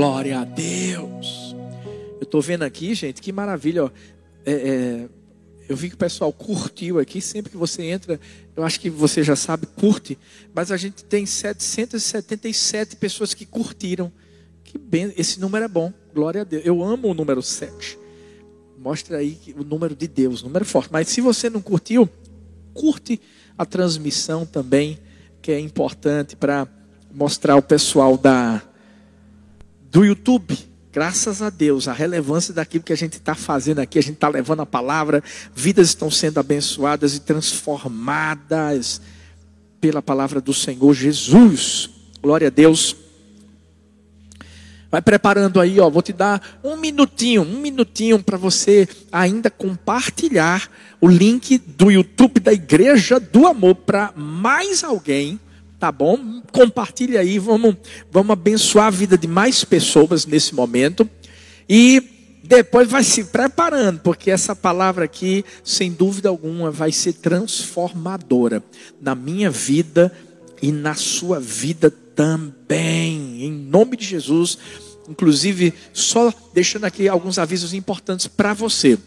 Glória a Deus. Eu estou vendo aqui, gente, que maravilha. Ó. É, é, eu vi que o pessoal curtiu aqui. Sempre que você entra, eu acho que você já sabe, curte. Mas a gente tem 777 pessoas que curtiram. Que bem, esse número é bom. Glória a Deus. Eu amo o número 7. Mostra aí o número de Deus, o número forte. Mas se você não curtiu, curte a transmissão também, que é importante para mostrar ao pessoal da do YouTube. Graças a Deus, a relevância daquilo que a gente está fazendo aqui, a gente está levando a palavra, vidas estão sendo abençoadas e transformadas pela palavra do Senhor Jesus. Glória a Deus. Vai preparando aí, ó. Vou te dar um minutinho, um minutinho para você ainda compartilhar o link do YouTube da Igreja do Amor para mais alguém tá bom? Compartilhe aí, vamos, vamos abençoar a vida de mais pessoas nesse momento. E depois vai se preparando, porque essa palavra aqui, sem dúvida alguma, vai ser transformadora na minha vida e na sua vida também. Em nome de Jesus. Inclusive, só deixando aqui alguns avisos importantes para você.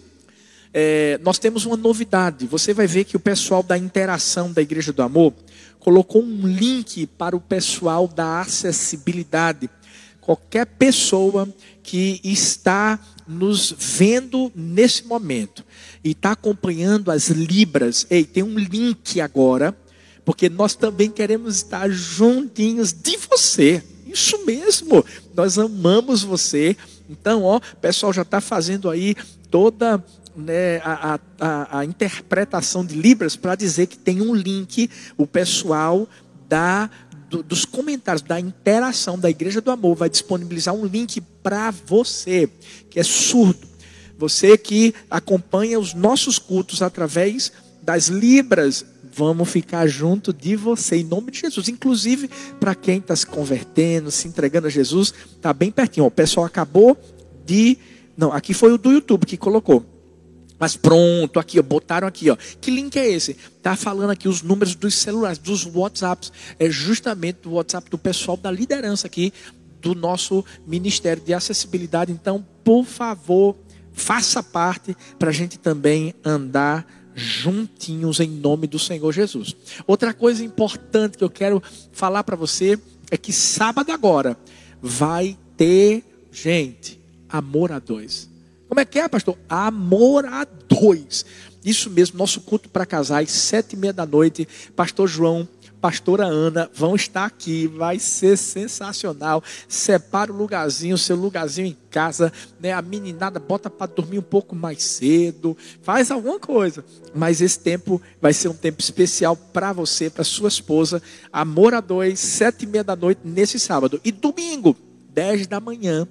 É, nós temos uma novidade. Você vai ver que o pessoal da interação da Igreja do Amor colocou um link para o pessoal da acessibilidade. Qualquer pessoa que está nos vendo nesse momento e está acompanhando as Libras, ei, tem um link agora, porque nós também queremos estar juntinhos de você. Isso mesmo, nós amamos você. Então, ó, o pessoal já está fazendo aí toda né, a, a, a interpretação de Libras para dizer que tem um link, o pessoal da do, dos comentários, da interação da Igreja do Amor vai disponibilizar um link para você, que é surdo. Você que acompanha os nossos cultos através das Libras, vamos ficar junto de você, em nome de Jesus. Inclusive, para quem está se convertendo, se entregando a Jesus, está bem pertinho. o pessoal acabou de. Não, aqui foi o do YouTube que colocou. Mas pronto, aqui, ó, botaram aqui, ó. Que link é esse? Tá falando aqui os números dos celulares, dos WhatsApps. É justamente o WhatsApp do pessoal da liderança aqui do nosso Ministério de Acessibilidade. Então, por favor, faça parte para a gente também andar juntinhos em nome do Senhor Jesus. Outra coisa importante que eu quero falar para você é que sábado agora vai ter, gente, amor a dois. Como é que é, pastor? Amor a dois. Isso mesmo, nosso culto para casais, sete e meia da noite. Pastor João, pastora Ana vão estar aqui. Vai ser sensacional. Separa o lugarzinho, seu lugarzinho em casa. Né? A meninada bota para dormir um pouco mais cedo. Faz alguma coisa. Mas esse tempo vai ser um tempo especial para você, para sua esposa. Amor a dois, sete e meia da noite nesse sábado. E domingo, dez da manhã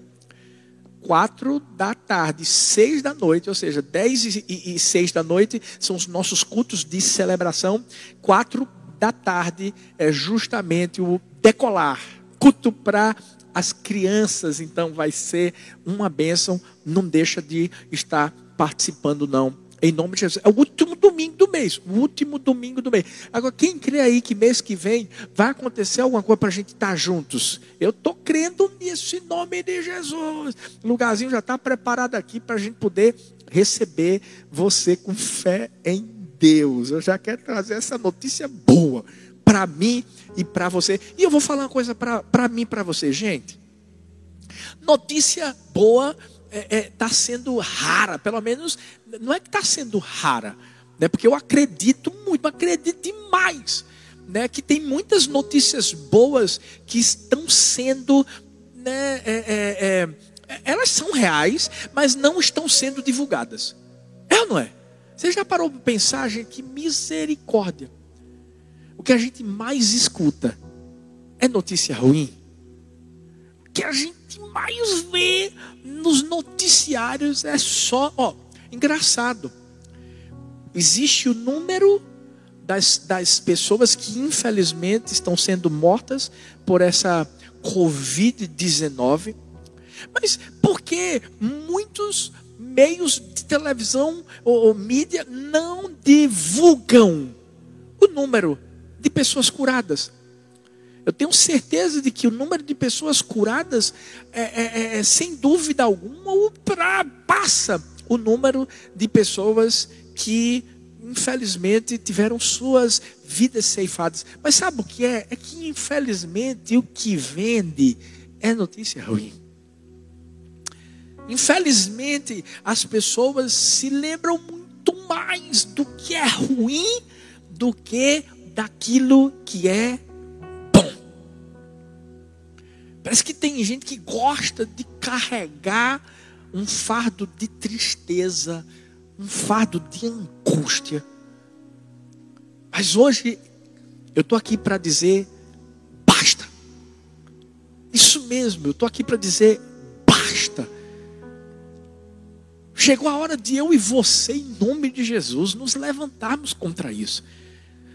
quatro da tarde, seis da noite, ou seja, dez e, seis da noite são os nossos cultos de celebração. Quatro da tarde é justamente o decolar, culto para as crianças. Então vai ser uma bênção. Não deixa de estar participando não em nome de Jesus. É o último domingo do mês. O último domingo do mês. Agora, quem crê aí que mês que vem vai acontecer alguma coisa para a gente estar tá juntos? Eu estou crendo nisso em nome de Jesus. O lugarzinho já está preparado aqui para a gente poder receber você com fé em Deus. Eu já quero trazer essa notícia boa para mim e para você. E eu vou falar uma coisa para mim e para você, gente. Notícia boa está é, é, tá sendo rara, pelo menos não é que está sendo rara, né? Porque eu acredito muito, acredito demais, né? Que tem muitas notícias boas que estão sendo, né? É, é, é elas são reais, mas não estão sendo divulgadas. É ou não é? Você já parou para pensar, gente? Que misericórdia! O que a gente mais escuta é notícia ruim. O que a gente mais vê nos noticiários é só, ó, engraçado. Existe o número das, das pessoas que infelizmente estão sendo mortas por essa Covid-19. Mas por que muitos meios de televisão ou, ou mídia não divulgam o número de pessoas curadas? Eu tenho certeza de que o número de pessoas curadas é, é, é, é sem dúvida alguma ultrapassa o número de pessoas que infelizmente tiveram suas vidas ceifadas. Mas sabe o que é? É que infelizmente o que vende é notícia ruim. Infelizmente as pessoas se lembram muito mais do que é ruim do que daquilo que é. Parece que tem gente que gosta de carregar um fardo de tristeza, um fardo de angústia. Mas hoje eu estou aqui para dizer basta. Isso mesmo, eu estou aqui para dizer basta. Chegou a hora de eu e você, em nome de Jesus, nos levantarmos contra isso.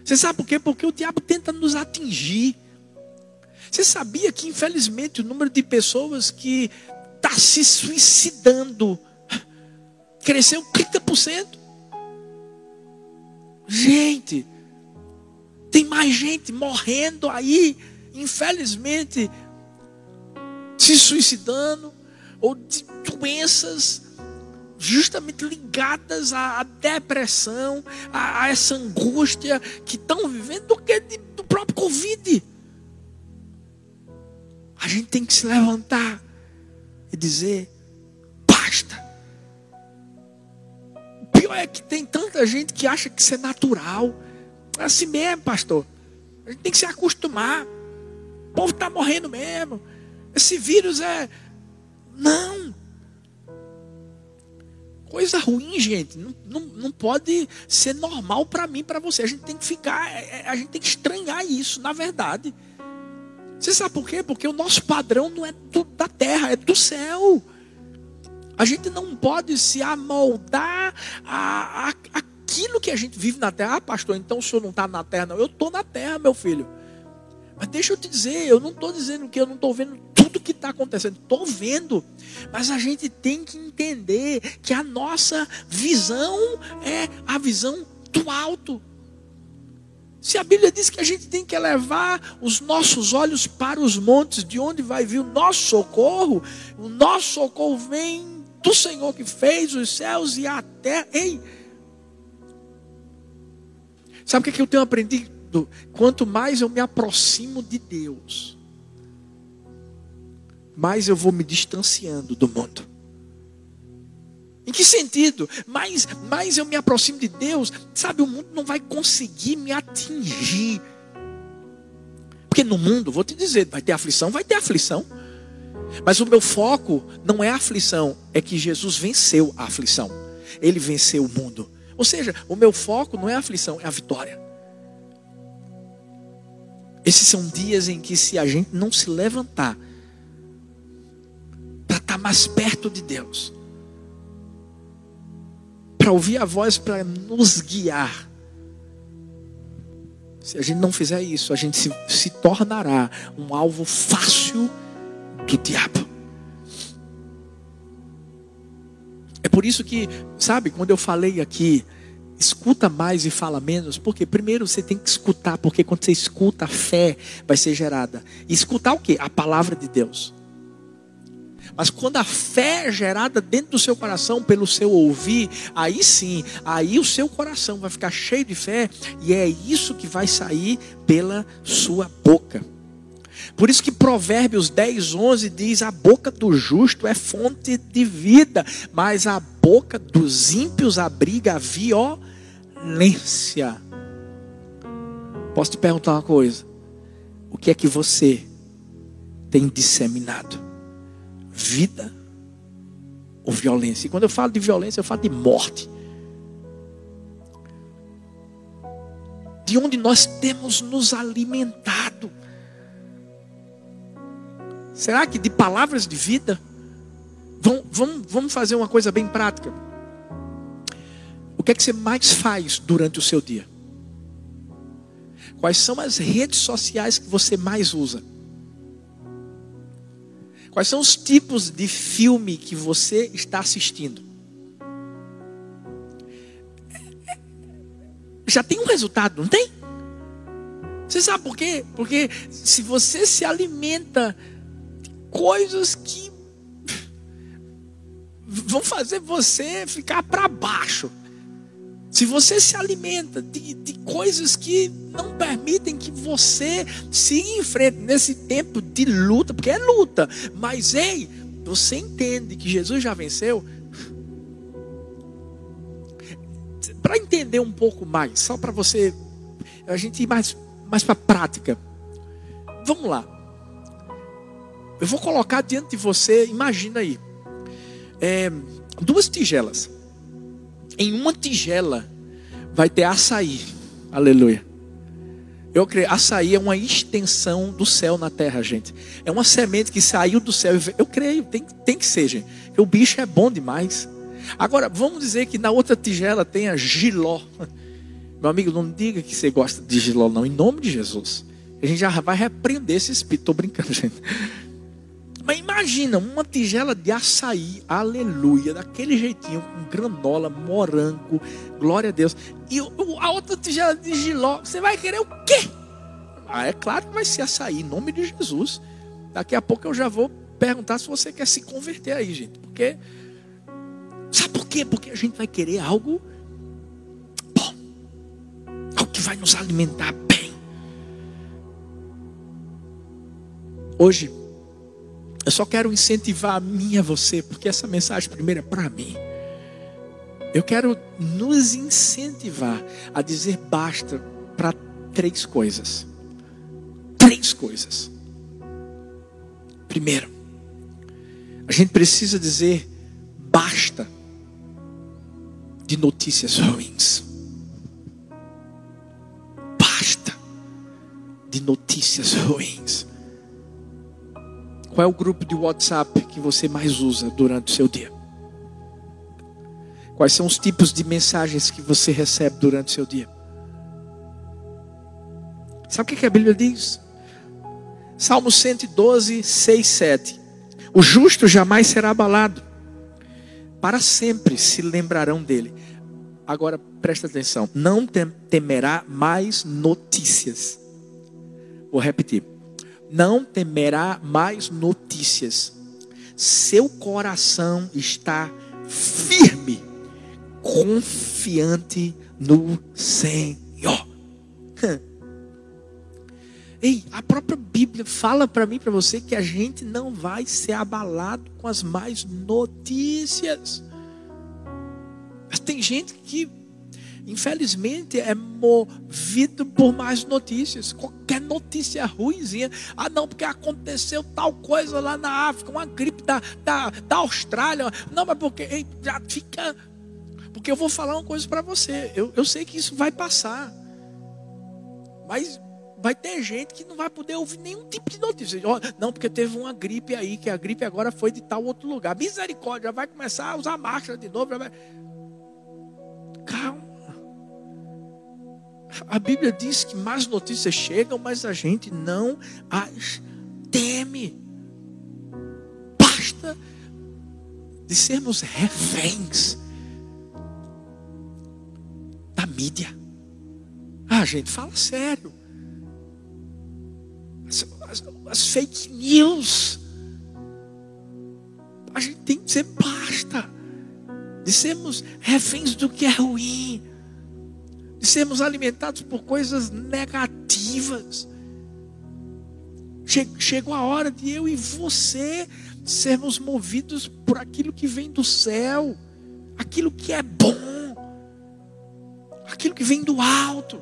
Você sabe por quê? Porque o diabo tenta nos atingir. Você sabia que, infelizmente, o número de pessoas que está se suicidando cresceu 30%? Gente, tem mais gente morrendo aí, infelizmente, se suicidando, ou de doenças justamente ligadas à, depressão, a, essa angústia que estão vivendo do que de, do próprio Covid. A gente tem que se levantar e dizer: basta. O pior é que tem tanta gente que acha que isso é natural. É assim mesmo, pastor. A gente tem que se acostumar. O povo está morrendo mesmo. Esse vírus é. Não. Coisa ruim, gente. Não, não, não pode ser normal para mim, para você. A gente tem que ficar, é, é, a gente tem que estranhar isso, na verdade. Você sabe por quê? Porque o nosso padrão não é do, da terra, é do céu. A gente não pode se amoldar a, a, aquilo que a gente vive na terra. Ah, pastor, então o senhor não está na terra, não. Eu estou na terra, meu filho. Mas deixa eu te dizer, eu não estou dizendo que eu não estou vendo tudo que está acontecendo. Estou vendo. Mas a gente tem que entender que a nossa visão é a visão do alto. Se a Bíblia diz que a gente tem que elevar os nossos olhos para os montes, de onde vai vir o nosso socorro, o nosso socorro vem do Senhor que fez os céus e a terra. Ei! Sabe o que, é que eu tenho aprendido? quanto mais eu me aproximo de Deus, mais eu vou me distanciando do mundo. Em que sentido? Mais, mais eu me aproximo de Deus, sabe, o mundo não vai conseguir me atingir. Porque no mundo, vou te dizer, vai ter aflição, vai ter aflição. Mas o meu foco não é a aflição, é que Jesus venceu a aflição. Ele venceu o mundo. Ou seja, o meu foco não é a aflição, é a vitória. Esses são dias em que, se a gente não se levantar para estar tá mais perto de Deus, para ouvir a voz, para nos guiar, se a gente não fizer isso, a gente se, se tornará um alvo fácil do diabo. É por isso que, sabe, quando eu falei aqui escuta mais e fala menos, porque primeiro você tem que escutar, porque quando você escuta, a fé vai ser gerada. E escutar o que? A palavra de Deus. Mas quando a fé é gerada dentro do seu coração pelo seu ouvir, aí sim, aí o seu coração vai ficar cheio de fé e é isso que vai sair pela sua boca. Por isso que Provérbios 10, 11 diz: A boca do justo é fonte de vida, mas a boca dos ímpios abriga a violência. Posso te perguntar uma coisa? O que é que você tem disseminado? Vida ou violência? E quando eu falo de violência, eu falo de morte. De onde nós temos nos alimentado. Será que de palavras de vida? Vamos, vamos, vamos fazer uma coisa bem prática. O que é que você mais faz durante o seu dia? Quais são as redes sociais que você mais usa? Quais são os tipos de filme que você está assistindo? Já tem um resultado, não tem? Você sabe por quê? Porque se você se alimenta de coisas que vão fazer você ficar para baixo. Se você se alimenta de, de, coisas que não permitem que você siga em frente nesse tempo de luta, porque é luta, mas ei, você entende que Jesus já venceu? Para entender um pouco mais, só para você, a gente ir mais, mais para a prática. Vamos lá. Eu vou colocar diante de você, imagina aí, é, duas tigelas. Em uma tigela vai ter açaí. Aleluia. Eu creio, açaí é uma extensão do céu na terra, gente. É uma semente que saiu do céu. Eu creio, tem, tem que ser, gente. O bicho é bom demais. Agora, vamos dizer que na outra tigela tenha giló. Meu amigo, não diga que você gosta de giló, não, em nome de Jesus. A gente já vai repreender esse espírito. Estou brincando, gente. Mas imagina uma tigela de açaí, aleluia, daquele jeitinho, com granola, morango, glória a Deus. E a outra tigela de giló, você vai querer o quê? Ah, é claro que vai ser açaí, em nome de Jesus. Daqui a pouco eu já vou perguntar se você quer se converter aí, gente. Porque. Sabe por quê? Porque a gente vai querer algo bom. Algo que vai nos alimentar bem. Hoje, eu só quero incentivar a mim e a você, porque essa mensagem primeiro é para mim. Eu quero nos incentivar a dizer basta para três coisas. Três coisas. Primeiro, a gente precisa dizer basta de notícias ruins. Basta de notícias ruins. Qual é o grupo de WhatsApp que você mais usa durante o seu dia? Quais são os tipos de mensagens que você recebe durante o seu dia? Sabe o que a Bíblia diz? Salmo 112, 6, 7. O justo jamais será abalado, para sempre se lembrarão dele. Agora presta atenção: não temerá mais notícias. Vou repetir não temerá mais notícias. Seu coração está firme, confiante no Senhor. Ei, a própria Bíblia fala para mim, para você, que a gente não vai ser abalado com as más notícias. Mas tem gente que infelizmente, é movido por mais notícias. Qualquer notícia ruimzinha. Ah, não, porque aconteceu tal coisa lá na África, uma gripe da, da, da Austrália. Não, mas porque ei, já fica. Porque eu vou falar uma coisa para você. Eu, eu sei que isso vai passar. Mas vai ter gente que não vai poder ouvir nenhum tipo de notícia. Não, porque teve uma gripe aí, que a gripe agora foi de tal outro lugar. Misericórdia, vai começar a usar máscara de novo. Vai... Calma. A Bíblia diz que mais notícias chegam, mas a gente não as teme. Basta de sermos reféns da mídia. Ah, gente, fala sério. As, as, as fake news. A gente tem que dizer basta. De sermos reféns do que é ruim de sermos alimentados por coisas negativas. Chegou a hora de eu e você sermos movidos por aquilo que vem do céu, aquilo que é bom, aquilo que vem do alto.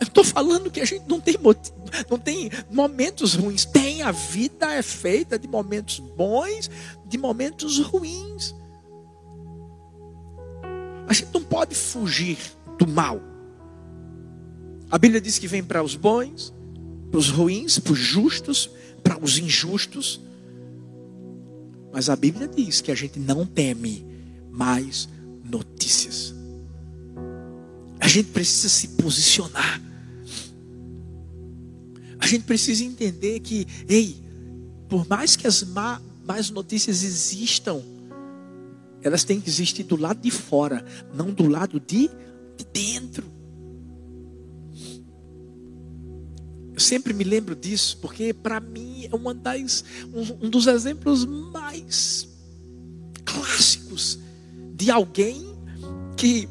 Eu estou falando que a gente não tem, não tem momentos ruins. Tem, a vida é feita de momentos bons, de momentos ruins. A gente não pode fugir do mal. A Bíblia diz que vem para os bons, para os ruins, para os justos, para os injustos. Mas a Bíblia diz que a gente não teme mais notícias. A gente precisa se posicionar. A gente precisa entender que, ei, por mais que as má, más notícias existam, elas têm que existir do lado de fora, não do lado de, de dentro. Eu sempre me lembro disso, porque para mim é uma das, um, um dos exemplos mais clássicos de alguém que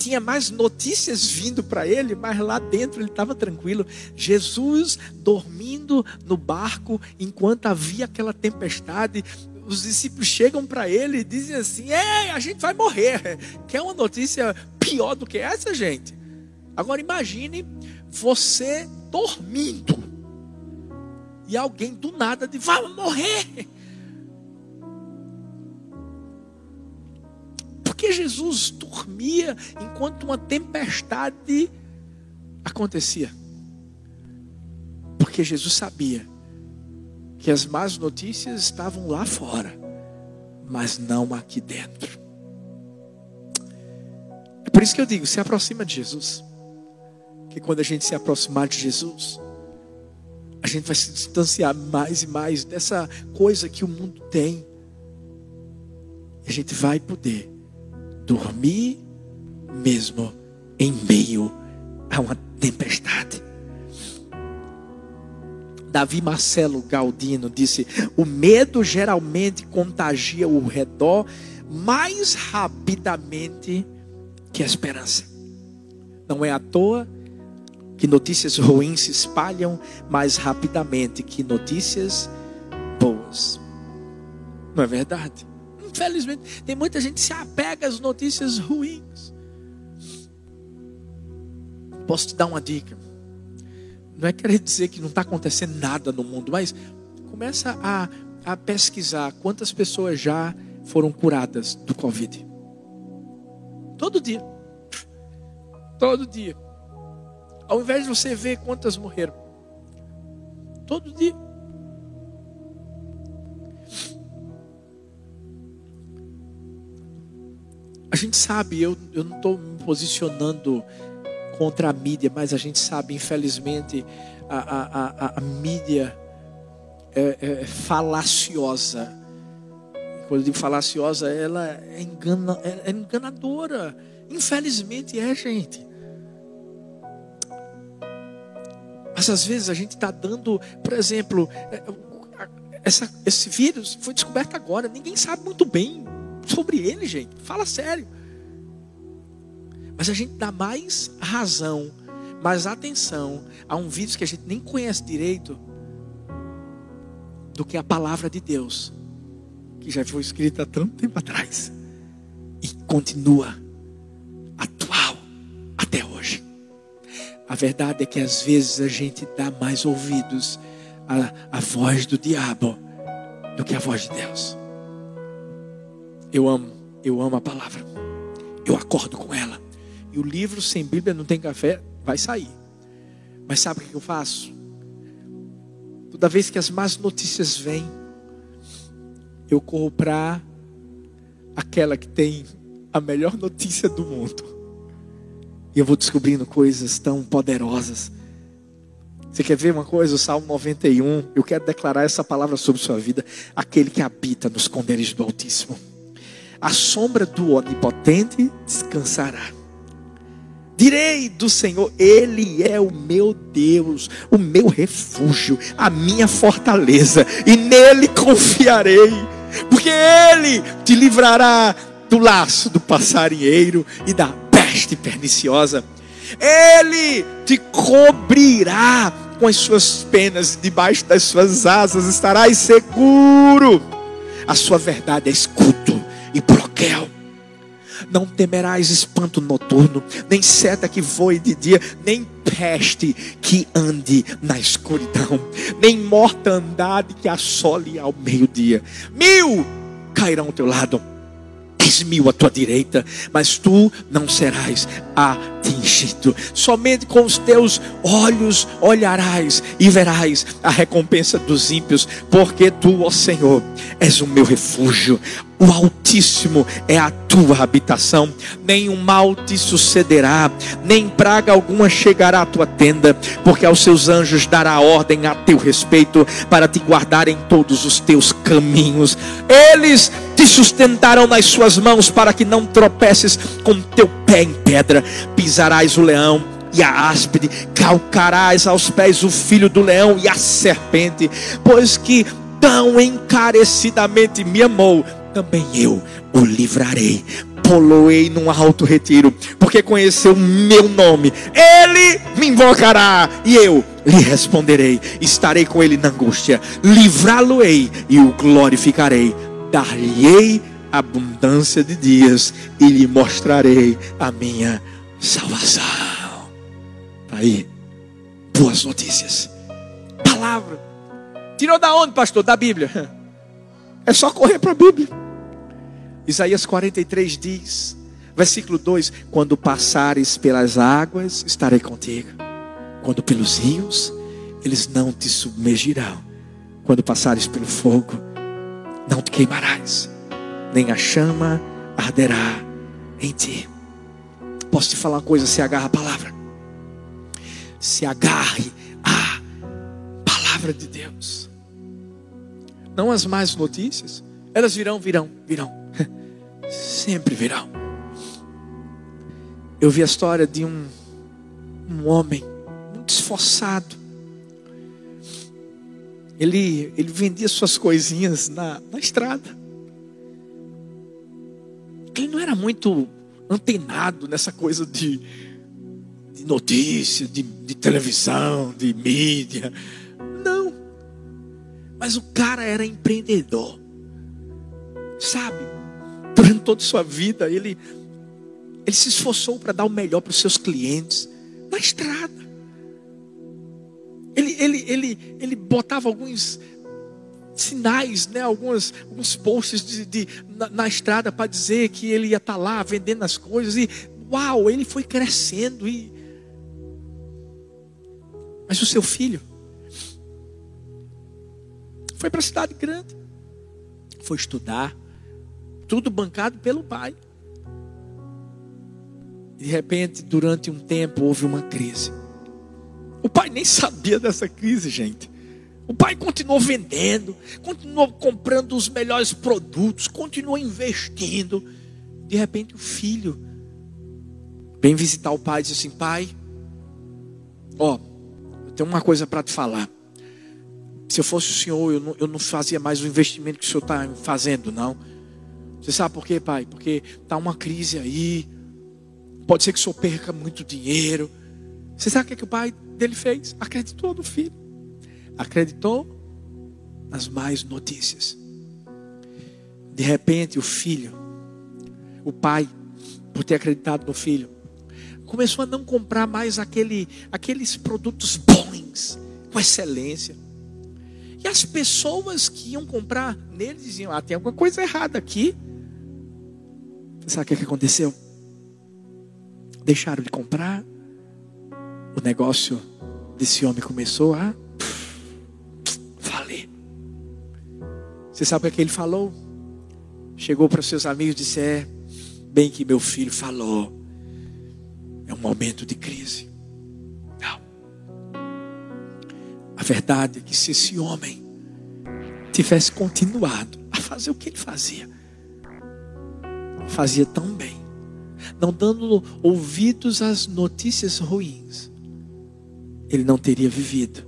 tinha mais notícias vindo para ele, mas lá dentro ele estava tranquilo. Jesus dormindo no barco enquanto havia aquela tempestade. Os discípulos chegam para ele e dizem assim: Ei, a gente vai morrer. Quer uma notícia pior do que essa, gente? Agora imagine você dormindo e alguém do nada diz: Vamos morrer. que Jesus dormia enquanto uma tempestade acontecia? Porque Jesus sabia que as más notícias estavam lá fora, mas não aqui dentro. É por isso que eu digo: se aproxima de Jesus. Que quando a gente se aproximar de Jesus, a gente vai se distanciar mais e mais dessa coisa que o mundo tem. A gente vai poder dormir mesmo em meio a uma tempestade. Davi Marcelo Galdino disse: O medo geralmente contagia o redor mais rapidamente que a esperança. Não é à toa que notícias ruins se espalham mais rapidamente que notícias boas. Não é verdade? Infelizmente, tem muita gente que se apega às notícias ruins. Posso te dar uma dica? Não é querer dizer que não está acontecendo nada no mundo, mas começa a, a pesquisar quantas pessoas já foram curadas do Covid. Todo dia. Todo dia. Ao invés de você ver quantas morreram. Todo dia. A gente sabe, eu, eu não estou me posicionando contra a mídia, mas a gente sabe, infelizmente, a, a, a, a mídia é, é, falaciosa. Quando eu digo falaciosa, ela é, engana, é, é enganadora. Infelizmente é, gente. Mas às vezes a gente está dando, por exemplo, é, essa, esse vírus foi descoberto agora, ninguém sabe muito bem sobre ele, gente. Fala sério. Mas a gente dá mais razão, mais atenção a um vírus que a gente nem conhece direito do que a palavra de Deus, que já foi escrita há tanto tempo atrás e continua atual até hoje. A verdade é que às vezes a gente dá mais ouvidos à, à voz do diabo do que à voz de Deus. Eu amo, eu amo a palavra. Eu acordo com ela. E o livro sem Bíblia não tem café, vai sair. Mas sabe o que eu faço? Toda vez que as más notícias vêm, eu corro para aquela que tem a melhor notícia do mundo. E eu vou descobrindo coisas tão poderosas. Você quer ver uma coisa? O Salmo 91, eu quero declarar essa palavra sobre sua vida. Aquele que habita nos esconderijos do Altíssimo a sombra do Onipotente descansará. Direi do Senhor, Ele é o meu Deus, o meu refúgio, a minha fortaleza, e nele confiarei, porque Ele te livrará do laço do passarinheiro e da peste perniciosa. Ele te cobrirá com as suas penas, debaixo das suas asas estarás seguro. A sua verdade é escudo e broquel. Não temerás espanto noturno, nem seta que voe de dia, nem peste que ande na escuridão, nem mortandade que assole ao meio-dia. Mil cairão ao teu lado, dez mil à tua direita, mas tu não serás atingido. Somente com os teus olhos olharás e verás a recompensa dos ímpios, porque tu, ó Senhor, és o meu refúgio. O Altíssimo é a tua habitação, nenhum mal te sucederá, nem praga alguma chegará à tua tenda, porque aos seus anjos dará ordem a teu respeito para te guardar em todos os teus caminhos. Eles te sustentarão nas suas mãos para que não tropeces com teu pé em pedra. Pisarás o leão e a áspide, calcarás aos pés o filho do leão e a serpente, pois que tão encarecidamente me amou, também eu o livrarei. Poloei num alto retiro, porque conheceu meu nome. Ele me invocará e eu lhe responderei. Estarei com ele na angústia, livrá-lo-ei e o glorificarei. Dar-lhe-ei abundância de dias e lhe mostrarei a minha salvação. Tá aí, boas notícias. Palavra. Tirou da onde, pastor? Da Bíblia. É só correr para a Bíblia. Isaías 43 diz, versículo 2: Quando passares pelas águas, estarei contigo. Quando pelos rios, eles não te submergirão. Quando passares pelo fogo, não te queimarás nem a chama arderá em ti. Posso te falar uma coisa? Se agarra a palavra. Se agarre à palavra de Deus. Não as más notícias. Elas virão, virão, virão. Sempre virão. Eu vi a história de um, um homem muito esforçado. Ele, ele vendia suas coisinhas na, na estrada ele não era muito antenado nessa coisa de, de notícia, de, de televisão, de mídia. Não. Mas o cara era empreendedor. Sabe? Durante toda a sua vida, ele, ele se esforçou para dar o melhor para os seus clientes na estrada. Ele, ele, ele, ele botava alguns sinais, né, alguns, alguns posts de, de na, na, estrada para dizer que ele ia estar tá lá vendendo as coisas. E uau, ele foi crescendo. E... Mas o seu filho foi para a cidade grande, foi estudar, tudo bancado pelo pai. De repente, durante um tempo, houve uma crise. O pai nem sabia dessa crise, gente. O pai continuou vendendo, continuou comprando os melhores produtos, continuou investindo. De repente, o filho vem visitar o pai e diz assim: Pai, ó, eu tenho uma coisa para te falar. Se eu fosse o senhor, eu não, eu não fazia mais o investimento que o senhor está fazendo, não. Você sabe por quê, pai? Porque está uma crise aí. Pode ser que o senhor perca muito dinheiro. Você sabe o que, é que o pai dele fez? Acreditou no filho acreditou nas mais notícias. De repente, o filho, o pai, por ter acreditado no filho, começou a não comprar mais aquele, aqueles produtos bons, com excelência. E as pessoas que iam comprar nele diziam: Ah, tem alguma coisa errada aqui. Sabe o que, é que aconteceu? Deixaram de comprar. O negócio desse homem começou a Você sabe o que, é que ele falou? Chegou para seus amigos e disse: É, bem que meu filho falou. É um momento de crise. Não. A verdade é que se esse homem tivesse continuado a fazer o que ele fazia, fazia tão bem, não dando ouvidos às notícias ruins, ele não teria vivido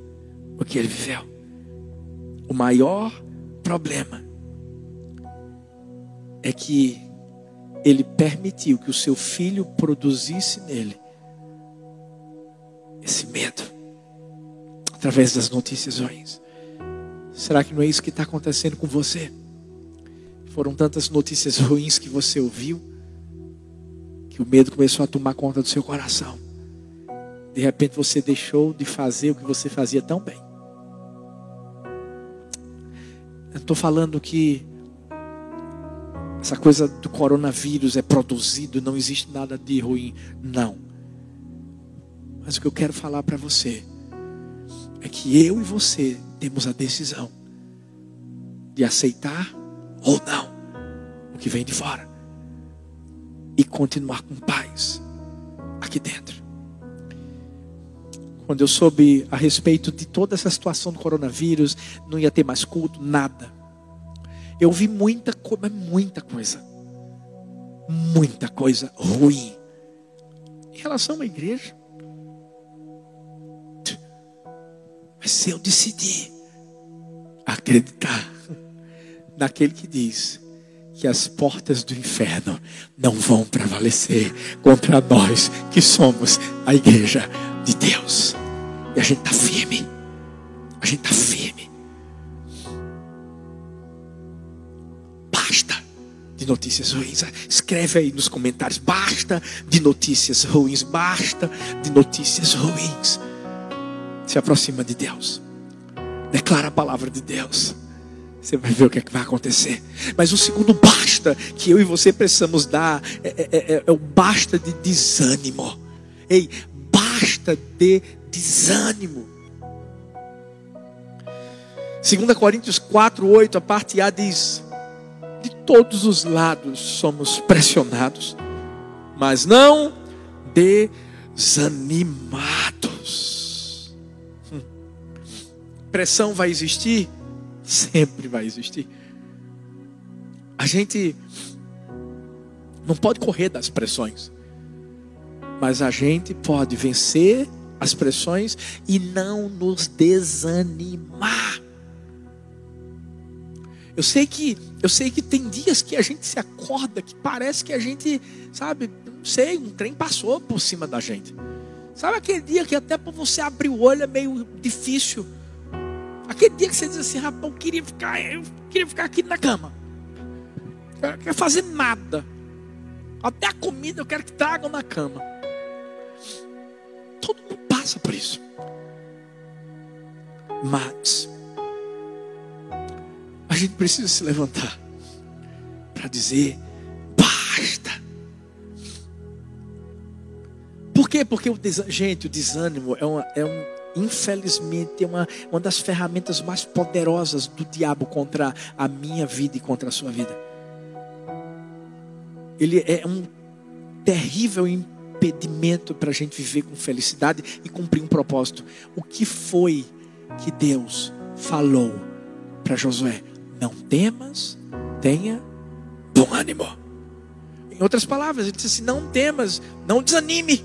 o que ele viveu. O maior problema é que ele permitiu que o seu filho produzisse nele esse medo através das notícias ruins. Será que não é isso que está acontecendo com você? Foram tantas notícias ruins que você ouviu que o medo começou a tomar conta do seu coração. De repente você deixou de fazer o que você fazia tão bem. Estou falando que essa coisa do coronavírus é produzido, não existe nada de ruim. Não. Mas o que eu quero falar para você é que eu e você temos a decisão de aceitar ou não o que vem de fora e continuar com paz aqui dentro. Quando eu soube a respeito de toda essa situação do coronavírus, não ia ter mais culto, nada. Eu vi muita coisa, muita coisa. Muita coisa ruim. Em relação à igreja. Mas se eu decidir acreditar naquele que diz que as portas do inferno não vão prevalecer contra nós que somos a igreja de Deus. E a gente está firme. A gente está firme. Basta de notícias ruins. Escreve aí nos comentários. Basta de notícias ruins. Basta de notícias ruins. Se aproxima de Deus. Declara a palavra de Deus. Você vai ver o que, é que vai acontecer. Mas o segundo basta que eu e você precisamos dar é, é, é, é o basta de desânimo. Ei, basta de desânimo. 2 Coríntios 4, 8, a parte A diz: De todos os lados somos pressionados, mas não desanimados. Hum. Pressão vai existir? Sempre vai existir. A gente não pode correr das pressões, mas a gente pode vencer as pressões e não nos desanimar. Eu sei que eu sei que tem dias que a gente se acorda que parece que a gente, sabe, não sei, um trem passou por cima da gente. Sabe aquele dia que até para você abrir o olho é meio difícil. Aquele dia que você diz assim, rapaz, eu queria ficar, eu queria ficar aqui na cama. Eu não quero fazer nada. Até a comida eu quero que tragam na cama. Todo mundo passa por isso. Mas a gente precisa se levantar para dizer basta. Por quê? Porque o gente, o desânimo é, uma, é um infelizmente, é uma, uma das ferramentas mais poderosas do diabo contra a minha vida e contra a sua vida. Ele é um terrível impedimento para a gente viver com felicidade e cumprir um propósito. O que foi que Deus falou para Josué? Não temas, tenha bom ânimo. Em outras palavras, ele disse assim: não temas, não desanime.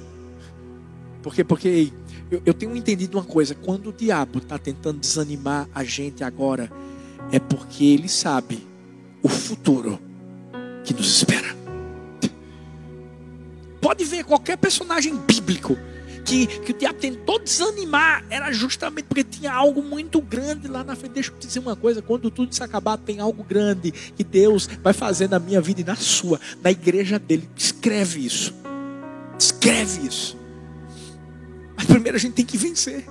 Por quê? Porque eu, eu tenho entendido uma coisa: quando o diabo está tentando desanimar a gente agora, é porque ele sabe o futuro que nos espera. Pode ver qualquer personagem bíblico que, que o diabo tentou desanimar, era justamente porque tinha algo muito grande lá na frente. Deixa eu te dizer uma coisa: quando tudo isso acabar, tem algo grande que Deus vai fazer na minha vida e na sua, na igreja dele. Escreve isso. Escreve isso. Mas primeiro a gente tem que vencer.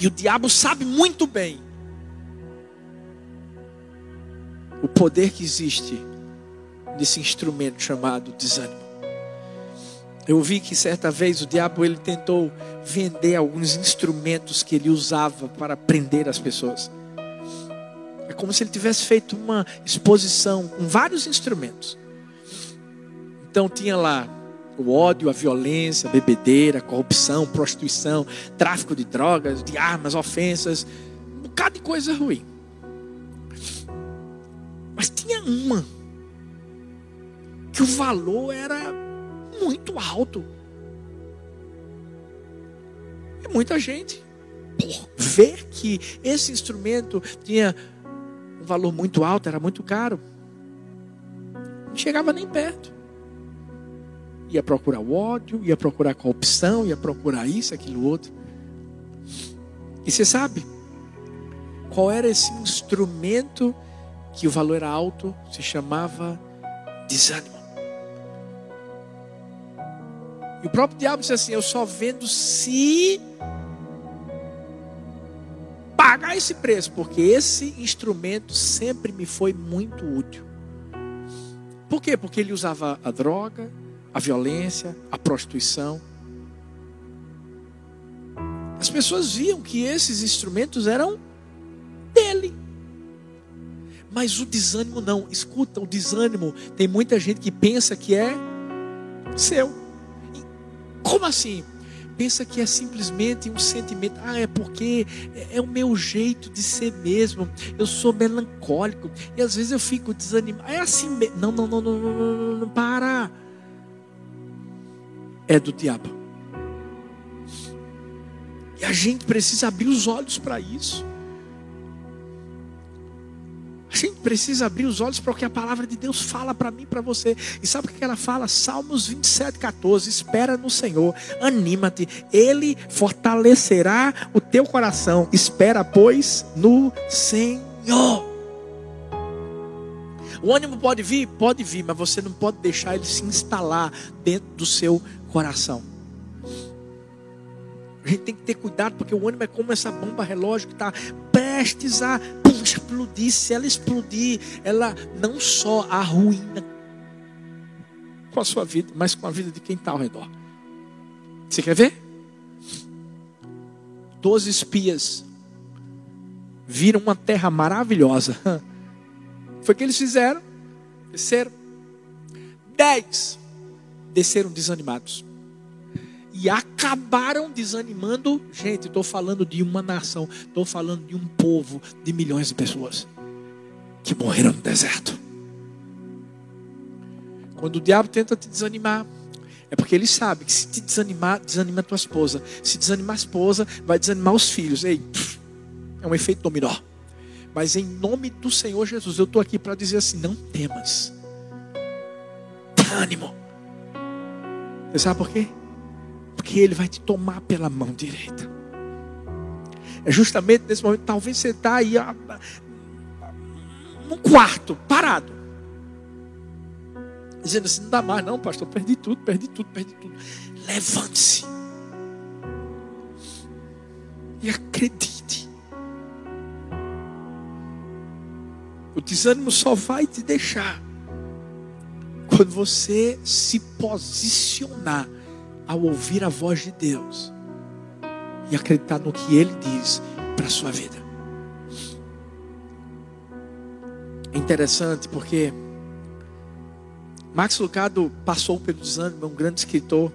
E o diabo sabe muito bem o poder que existe nesse instrumento chamado desânimo. Eu vi que certa vez o diabo ele tentou vender alguns instrumentos que ele usava para prender as pessoas. É como se ele tivesse feito uma exposição com vários instrumentos. Então tinha lá o ódio, a violência, a bebedeira, a corrupção, prostituição, tráfico de drogas, de armas, ofensas, um bocado de coisa ruim. Mas tinha uma que o valor era muito alto. E muita gente, por ver que esse instrumento tinha um valor muito alto, era muito caro, não chegava nem perto ia procurar o ódio, ia procurar a corrupção, ia procurar isso, aquilo outro. E você sabe qual era esse instrumento que o valor era alto? Se chamava desânimo. E o próprio diabo disse assim: Eu só vendo se pagar esse preço, porque esse instrumento sempre me foi muito útil. Por quê? Porque ele usava a droga, a violência, a prostituição. As pessoas viam que esses instrumentos eram dele. Mas o desânimo não. Escuta, o desânimo tem muita gente que pensa que é seu. Como assim? Pensa que é simplesmente um sentimento. Ah, é porque é, o meu jeito de ser mesmo. Eu sou melancólico. E às vezes eu fico desanimado. É assim mesmo. Não, não, não, não, não, não, não para é do diabo. E a gente precisa abrir os olhos para isso. A gente precisa abrir os olhos para o que a palavra de Deus fala para mim para você. E sabe o que ela fala? Salmos 27, 14. Espera no Senhor, anima-te, Ele fortalecerá o teu coração. Espera, pois, no Senhor. O ânimo pode vir? Pode vir, mas você não pode deixar ele se instalar dentro do seu coração. A gente tem que ter cuidado, porque o ânimo é como essa bomba relógio que está prestes a explodir. Se ela explodir, ela não só arruína com a sua vida, mas com a vida de quem está ao redor. Você quer ver? Doze espias viram uma terra maravilhosa. Foi o que eles fizeram. Desceram. Dez desceram desanimados e acabaram desanimando. Gente, estou falando de uma nação, estou falando de um povo de milhões de pessoas que morreram no deserto. Quando o diabo tenta te desanimar, é porque ele sabe que se te desanimar, desanima a tua esposa. Se desanimar a esposa, vai desanimar os filhos. Ei, é um efeito dominó. Mas em nome do Senhor Jesus, eu estou aqui para dizer assim: não temas. Ânimo. Você sabe por quê? Porque Ele vai te tomar pela mão direita. É justamente nesse momento, talvez você está aí num quarto, parado. Dizendo assim, não dá mais não, pastor, perdi tudo, perdi tudo, perdi tudo. Levante-se. E acredite. O desânimo só vai te deixar quando você se posicionar ao ouvir a voz de Deus e acreditar no que Ele diz para a sua vida. É interessante porque Max Lucado passou pelo desânimo, é um grande escritor.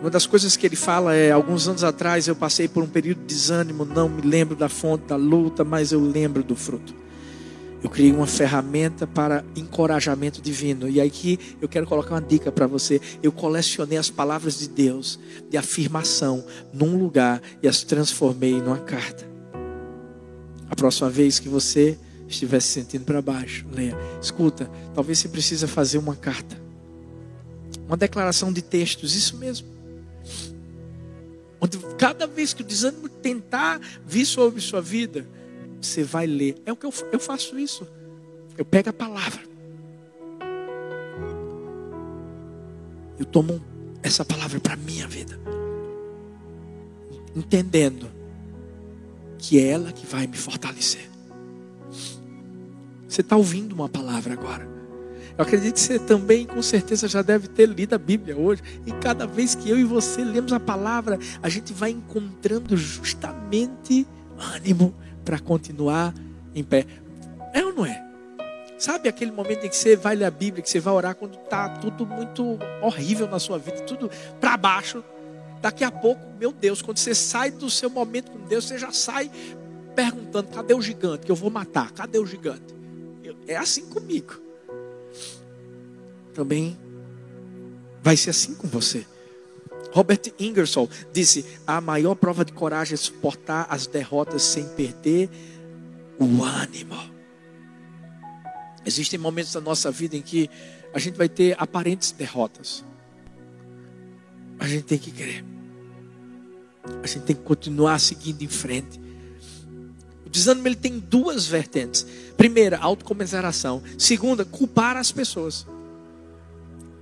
Uma das coisas que ele fala é: alguns anos atrás eu passei por um período de desânimo, não me lembro da fonte da luta, mas eu lembro do fruto. Eu criei uma ferramenta para encorajamento divino. E aqui eu quero colocar uma dica para você. Eu colecionei as palavras de Deus de afirmação num lugar e as transformei numa carta. A próxima vez que você estiver se sentindo para baixo, leia. Escuta, talvez você precisa fazer uma carta. Uma declaração de textos, isso mesmo. Onde cada vez que o desânimo tentar vir sobre sua vida, você vai ler. É o que eu, eu faço isso. Eu pego a palavra. Eu tomo essa palavra para a minha vida. Entendendo que é ela que vai me fortalecer. Você está ouvindo uma palavra agora. Eu acredito que você também, com certeza, já deve ter lido a Bíblia hoje. E cada vez que eu e você lemos a palavra, a gente vai encontrando justamente ânimo para continuar em pé. É ou não é? Sabe aquele momento em que você vai ler a Bíblia, que você vai orar quando está tudo muito horrível na sua vida, tudo para baixo. Daqui a pouco, meu Deus, quando você sai do seu momento com Deus, você já sai perguntando: cadê o gigante que eu vou matar? Cadê o gigante? É assim comigo. Também vai ser assim com você. Robert Ingersoll disse: a maior prova de coragem é suportar as derrotas sem perder o ânimo. Existem momentos da nossa vida em que a gente vai ter aparentes derrotas. A gente tem que crer. A gente tem que continuar seguindo em frente. O desânimo ele tem duas vertentes. Primeira, autocomiseração. Segunda, culpar as pessoas.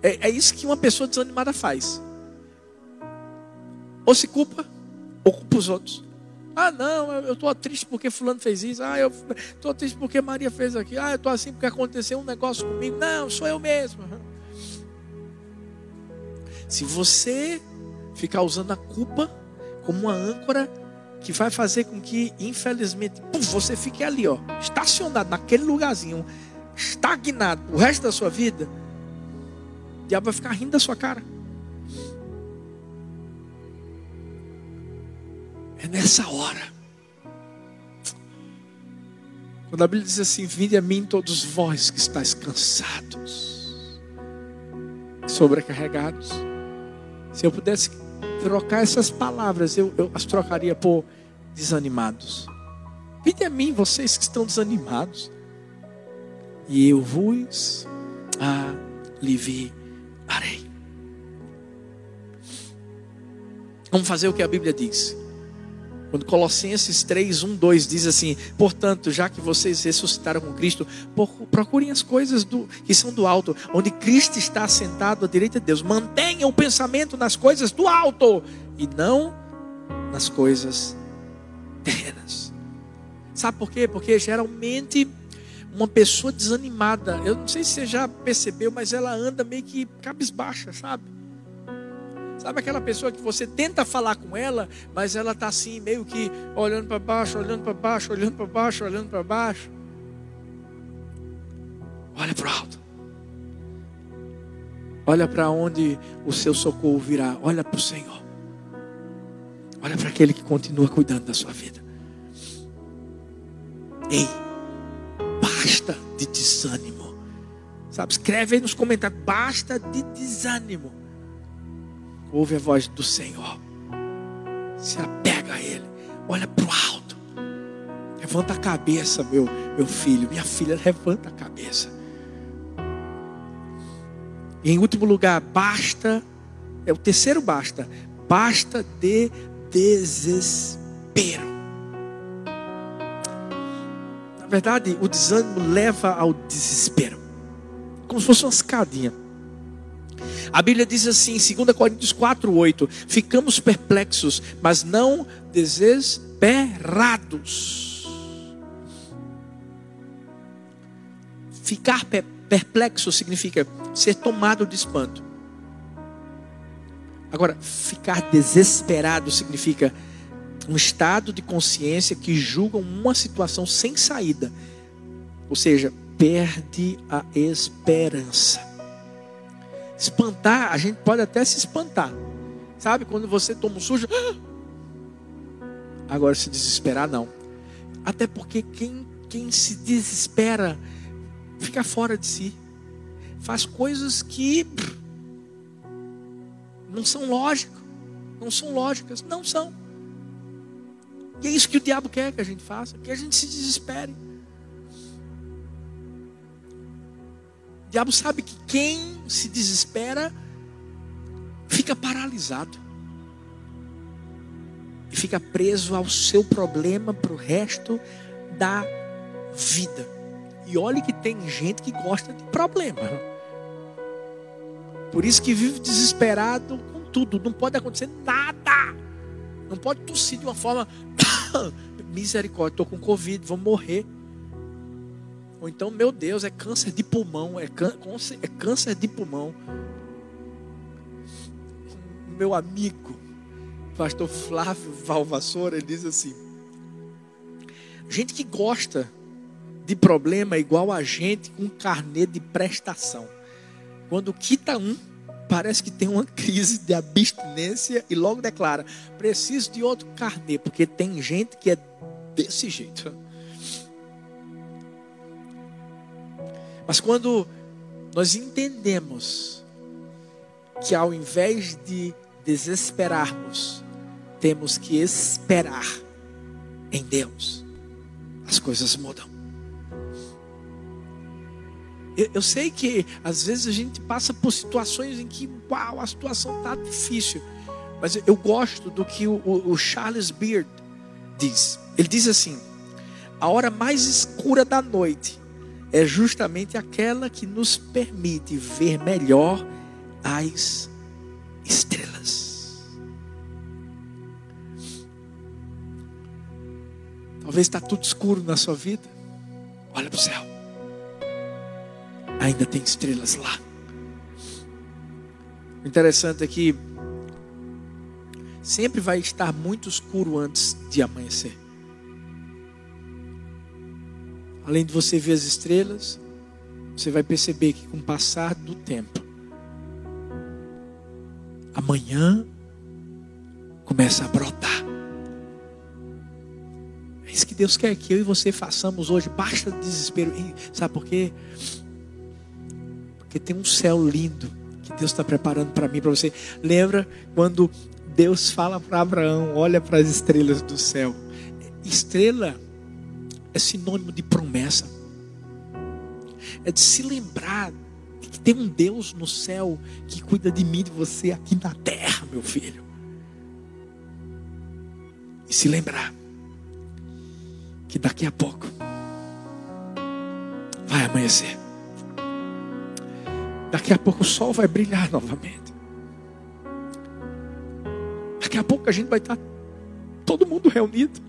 É, é isso que uma pessoa desanimada faz. Ou se culpa, ou culpa os outros. Ah, não, eu estou triste porque fulano fez isso. Ah, eu estou triste porque Maria fez aquilo. Ah, eu estou assim porque aconteceu um negócio comigo. Não, sou eu mesmo. Se você ficar usando a culpa como uma âncora que vai fazer com que, infelizmente, você fique ali, ó, estacionado naquele lugarzinho, estagnado o resto da sua vida, o diabo vai ficar rindo da sua cara. É nessa hora. Quando a Bíblia diz assim: Vinde a mim todos vós que estáis cansados, sobrecarregados. Se eu pudesse trocar essas palavras, eu, eu as trocaria por desanimados. Vinde a mim, vocês que estão desanimados, e eu vos aliviarei. Vamos fazer o que a Bíblia diz. Quando Colossenses 3, 1, 2 diz assim: Portanto, já que vocês ressuscitaram com Cristo, procurem as coisas do, que são do alto, onde Cristo está assentado à direita de Deus. Mantenham o pensamento nas coisas do alto e não nas coisas terrenas. Sabe por quê? Porque geralmente uma pessoa desanimada, eu não sei se você já percebeu, mas ela anda meio que cabisbaixa, sabe? Sabe aquela pessoa que você tenta falar com ela, mas ela está assim, meio que olhando para baixo, olhando para baixo, olhando para baixo, olhando para baixo. Olha para alto. Olha para onde o seu socorro virá. Olha para o Senhor. Olha para aquele que continua cuidando da sua vida. Ei, basta de desânimo. Sabe, escreve aí nos comentários: basta de desânimo. Ouve a voz do Senhor. Se apega a Ele. Olha para o alto. Levanta a cabeça, meu, meu filho. Minha filha, levanta a cabeça. E em último lugar, basta. É o terceiro basta. Basta de desespero. Na verdade, o desânimo leva ao desespero. Como se fosse uma escadinha. A Bíblia diz assim, em 2 Coríntios 4, 8: Ficamos perplexos, mas não desesperados. Ficar perplexo significa ser tomado de espanto. Agora, ficar desesperado significa um estado de consciência que julga uma situação sem saída. Ou seja, perde a esperança. Espantar, a gente pode até se espantar. Sabe, quando você toma um sujo. Agora, se desesperar, não. Até porque quem, quem se desespera fica fora de si. Faz coisas que não são lógicas. Não são lógicas. Não são. E é isso que o diabo quer que a gente faça. Que a gente se desespere. O diabo sabe que quem se desespera fica paralisado e fica preso ao seu problema para o resto da vida. E olhe que tem gente que gosta de problema. Por isso que vive desesperado com tudo. Não pode acontecer nada. Não pode tossir de uma forma misericórdia. Estou com Covid, vou morrer. Ou então, meu Deus, é câncer de pulmão, é, câncer, é câncer de pulmão. Meu amigo, pastor Flávio Valvassoura, ele diz assim: gente que gosta de problema é igual a gente com carnê de prestação. Quando quita um, parece que tem uma crise de abstinência e logo declara: preciso de outro carnê, porque tem gente que é desse jeito. Mas quando nós entendemos que ao invés de desesperarmos, temos que esperar em Deus, as coisas mudam. Eu, sei que às vezes a gente passa por situações em que, uau, a situação está difícil. Mas eu gosto do que o, o Charles Beard diz. Ele diz assim: a hora mais escura da noite é justamente aquela que nos permite ver melhor as estrelas. Talvez está tudo escuro na sua vida. Olha para o céu. Ainda tem estrelas lá. O interessante é que sempre vai estar muito escuro antes de amanhecer. Além de você ver as estrelas, você vai perceber que com o passar do tempo, amanhã começa a brotar. É isso que Deus quer que eu e você façamos hoje. Basta desespero. Sabe por quê? Porque tem um céu lindo que Deus está preparando para mim, para você. Lembra quando Deus fala para Abraão: olha para as estrelas do céu. Estrela é sinônimo de promessa, é de se lembrar de que tem um Deus no céu que cuida de mim, de você aqui na terra, meu filho. E se lembrar que daqui a pouco vai amanhecer. Daqui a pouco o sol vai brilhar novamente. Daqui a pouco a gente vai estar todo mundo reunido.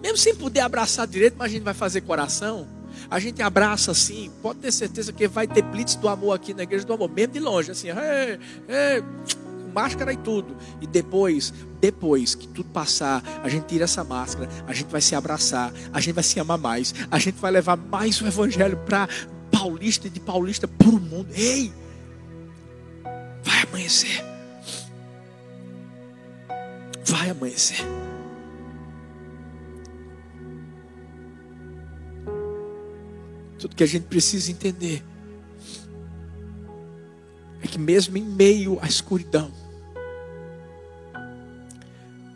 Mesmo sem poder abraçar direito, mas a gente vai fazer coração. A gente abraça assim, pode ter certeza que vai ter blitz do amor aqui na igreja do amor, mesmo de longe, assim, ei, com máscara e tudo. E depois, depois que tudo passar, a gente tira essa máscara, a gente vai se abraçar, a gente vai se amar mais, a gente vai levar mais o evangelho para paulista e de paulista para o mundo. Ei! Vai amanhecer. Vai amanhecer. Tudo que a gente precisa entender é que mesmo em meio à escuridão,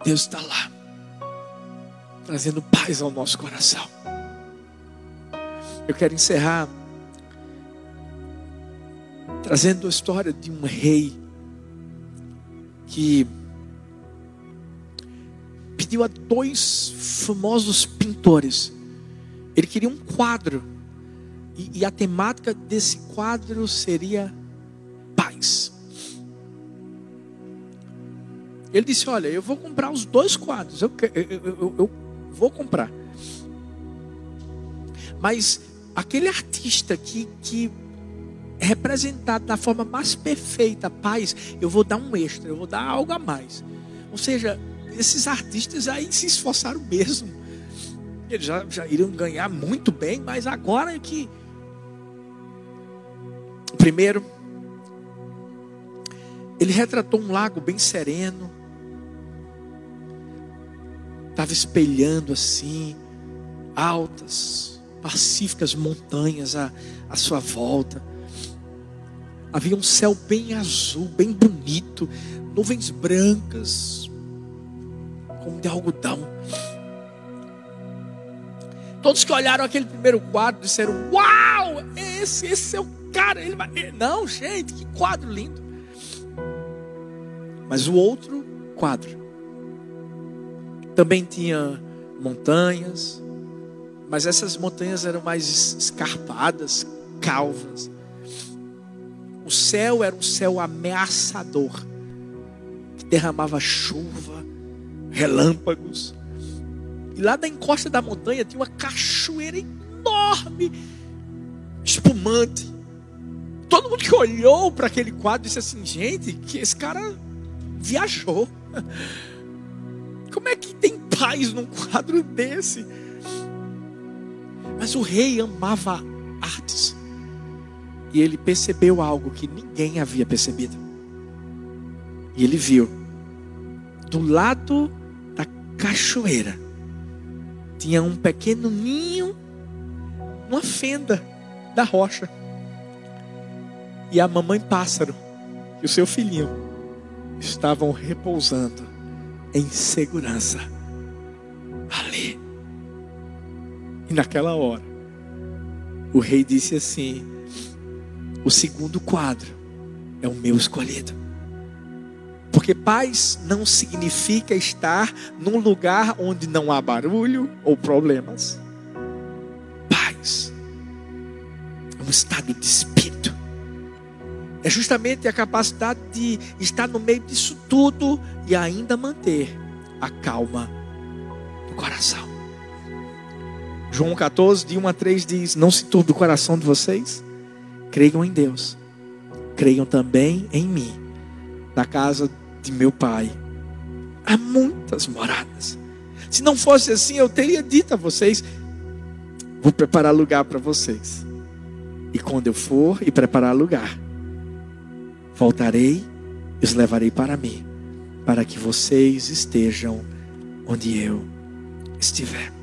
Deus está lá, trazendo paz ao nosso coração. Eu quero encerrar trazendo a história de um rei que pediu a dois famosos pintores. Ele queria um quadro, e, e a temática desse quadro seria paz. Ele disse: Olha, eu vou comprar os dois quadros, eu, eu, eu, eu vou comprar. Mas aquele artista que, que representado da forma mais perfeita, paz, eu vou dar um extra, eu vou dar algo a mais. Ou seja, esses artistas aí se esforçaram mesmo. Eles já, já iriam ganhar muito bem, mas agora é que. Primeiro, ele retratou um lago bem sereno, estava espelhando assim, altas, pacíficas montanhas à, à sua volta. Havia um céu bem azul, bem bonito, nuvens brancas, como de algodão. Todos que olharam aquele primeiro quadro disseram: Uau, esse, esse é o cara. Ele vai... Não, gente, que quadro lindo. Mas o outro quadro também tinha montanhas, mas essas montanhas eram mais escarpadas, calvas. O céu era um céu ameaçador, que derramava chuva, relâmpagos. E lá da encosta da montanha tinha uma cachoeira enorme, espumante. Todo mundo que olhou para aquele quadro disse assim: gente, que esse cara viajou. Como é que tem paz num quadro desse? Mas o rei amava artes. E ele percebeu algo que ninguém havia percebido. E ele viu, do lado da cachoeira, tinha um pequeno ninho, uma fenda da rocha. E a mamãe pássaro e o seu filhinho estavam repousando em segurança ali. E naquela hora, o rei disse assim: o segundo quadro é o meu escolhido. Porque paz não significa estar num lugar onde não há barulho ou problemas. Paz é um estado de espírito. É justamente a capacidade de estar no meio disso tudo e ainda manter a calma do coração. João 14, de 1 a 3 diz: Não se turbe o coração de vocês Creiam em Deus. Creiam também em mim. Na casa de meu pai há muitas moradas. Se não fosse assim, eu teria dito a vocês: vou preparar lugar para vocês. E quando eu for e preparar lugar, voltarei e os levarei para mim, para que vocês estejam onde eu estiver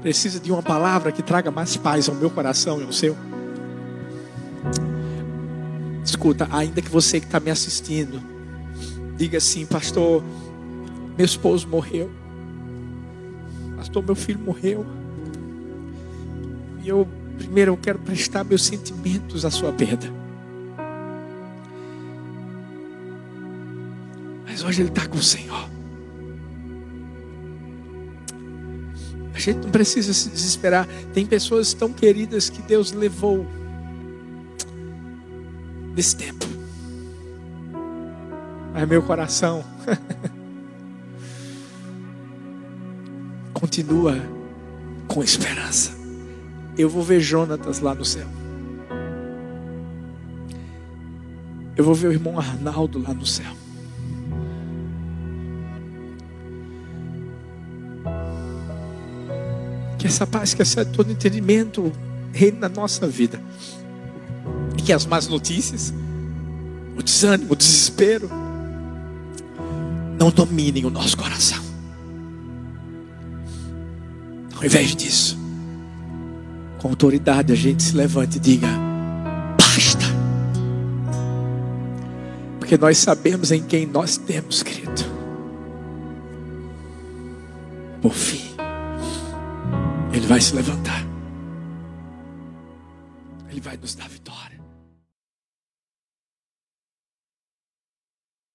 precisa de uma palavra que traga mais paz ao meu coração e ao seu. escuta, ainda que você que está me assistindo, diga assim, pastor, meu esposo morreu. Pastor, meu filho morreu. E eu, primeiro, eu quero prestar meus sentimentos à sua perda. Mas hoje ele está com o Senhor. A gente não precisa se desesperar. Tem pessoas tão queridas que Deus levou nesse tempo. Mas meu coração continua com esperança. Eu vou ver Jonatas lá no céu. Eu vou ver o irmão Arnaldo lá no céu. Que essa paz que essa todo entendimento reine na nossa vida. E que as más notícias, o desânimo, o desespero, não dominem o nosso coração. Ao invés disso, com autoridade, a gente se levante e diga: basta. Porque nós sabemos em quem nós temos crido. Por fim. Ele vai se levantar. Ele vai nos dar vitória.